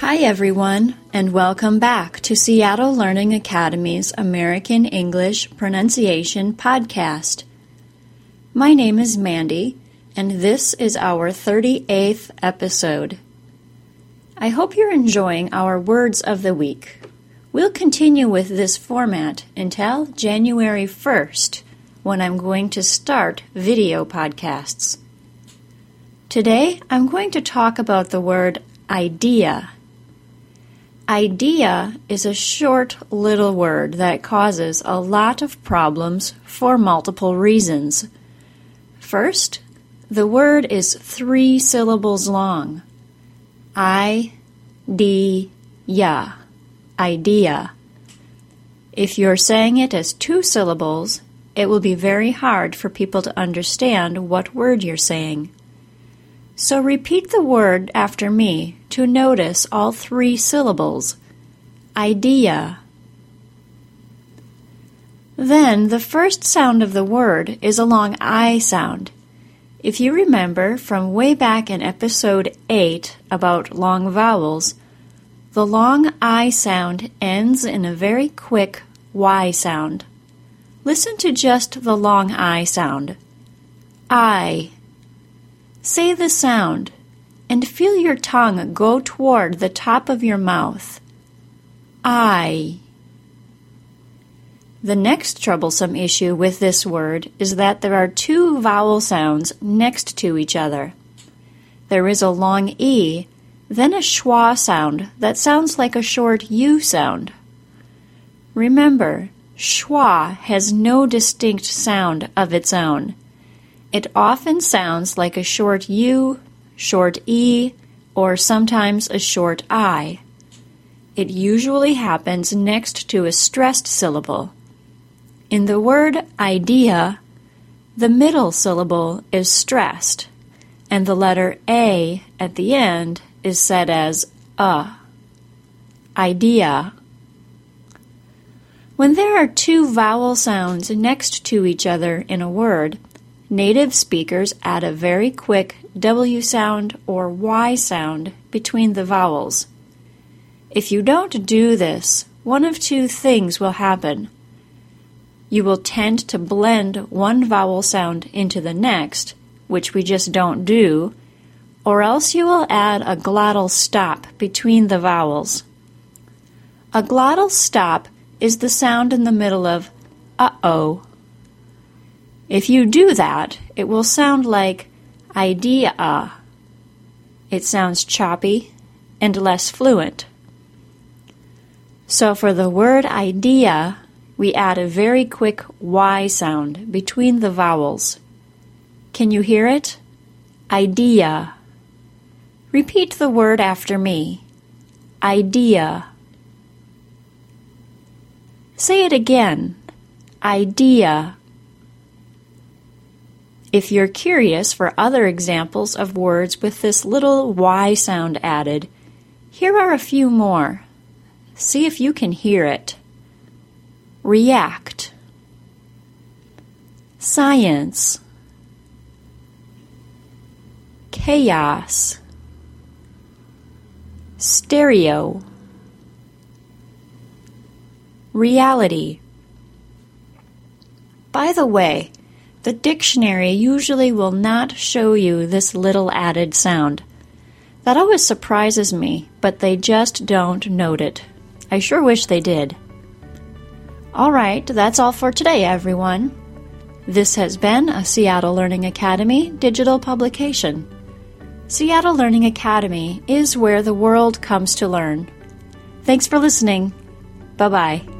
Hi, everyone, and welcome back to Seattle Learning Academy's American English Pronunciation Podcast. My name is Mandy, and this is our 38th episode. I hope you're enjoying our words of the week. We'll continue with this format until January 1st, when I'm going to start video podcasts. Today, I'm going to talk about the word idea. Idea is a short little word that causes a lot of problems for multiple reasons. First, the word is three syllables long. I, D, ya. Idea. If you're saying it as two syllables, it will be very hard for people to understand what word you're saying. So repeat the word after me to notice all three syllables. Idea. Then the first sound of the word is a long I sound. If you remember from way back in episode 8 about long vowels, the long I sound ends in a very quick Y sound. Listen to just the long I sound. I. Say the sound and feel your tongue go toward the top of your mouth. I. The next troublesome issue with this word is that there are two vowel sounds next to each other. There is a long E, then a schwa sound that sounds like a short U sound. Remember, schwa has no distinct sound of its own. It often sounds like a short U, short E, or sometimes a short I. It usually happens next to a stressed syllable. In the word idea, the middle syllable is stressed, and the letter A at the end is said as a. Idea. When there are two vowel sounds next to each other in a word, Native speakers add a very quick W sound or Y sound between the vowels. If you don't do this, one of two things will happen. You will tend to blend one vowel sound into the next, which we just don't do, or else you will add a glottal stop between the vowels. A glottal stop is the sound in the middle of uh oh if you do that, it will sound like idea. It sounds choppy and less fluent. So for the word idea, we add a very quick Y sound between the vowels. Can you hear it? Idea. Repeat the word after me. Idea. Say it again. Idea. If you're curious for other examples of words with this little Y sound added, here are a few more. See if you can hear it. React. Science. Chaos. Stereo. Reality. By the way, the dictionary usually will not show you this little added sound. That always surprises me, but they just don't note it. I sure wish they did. All right, that's all for today, everyone. This has been a Seattle Learning Academy digital publication. Seattle Learning Academy is where the world comes to learn. Thanks for listening. Bye bye.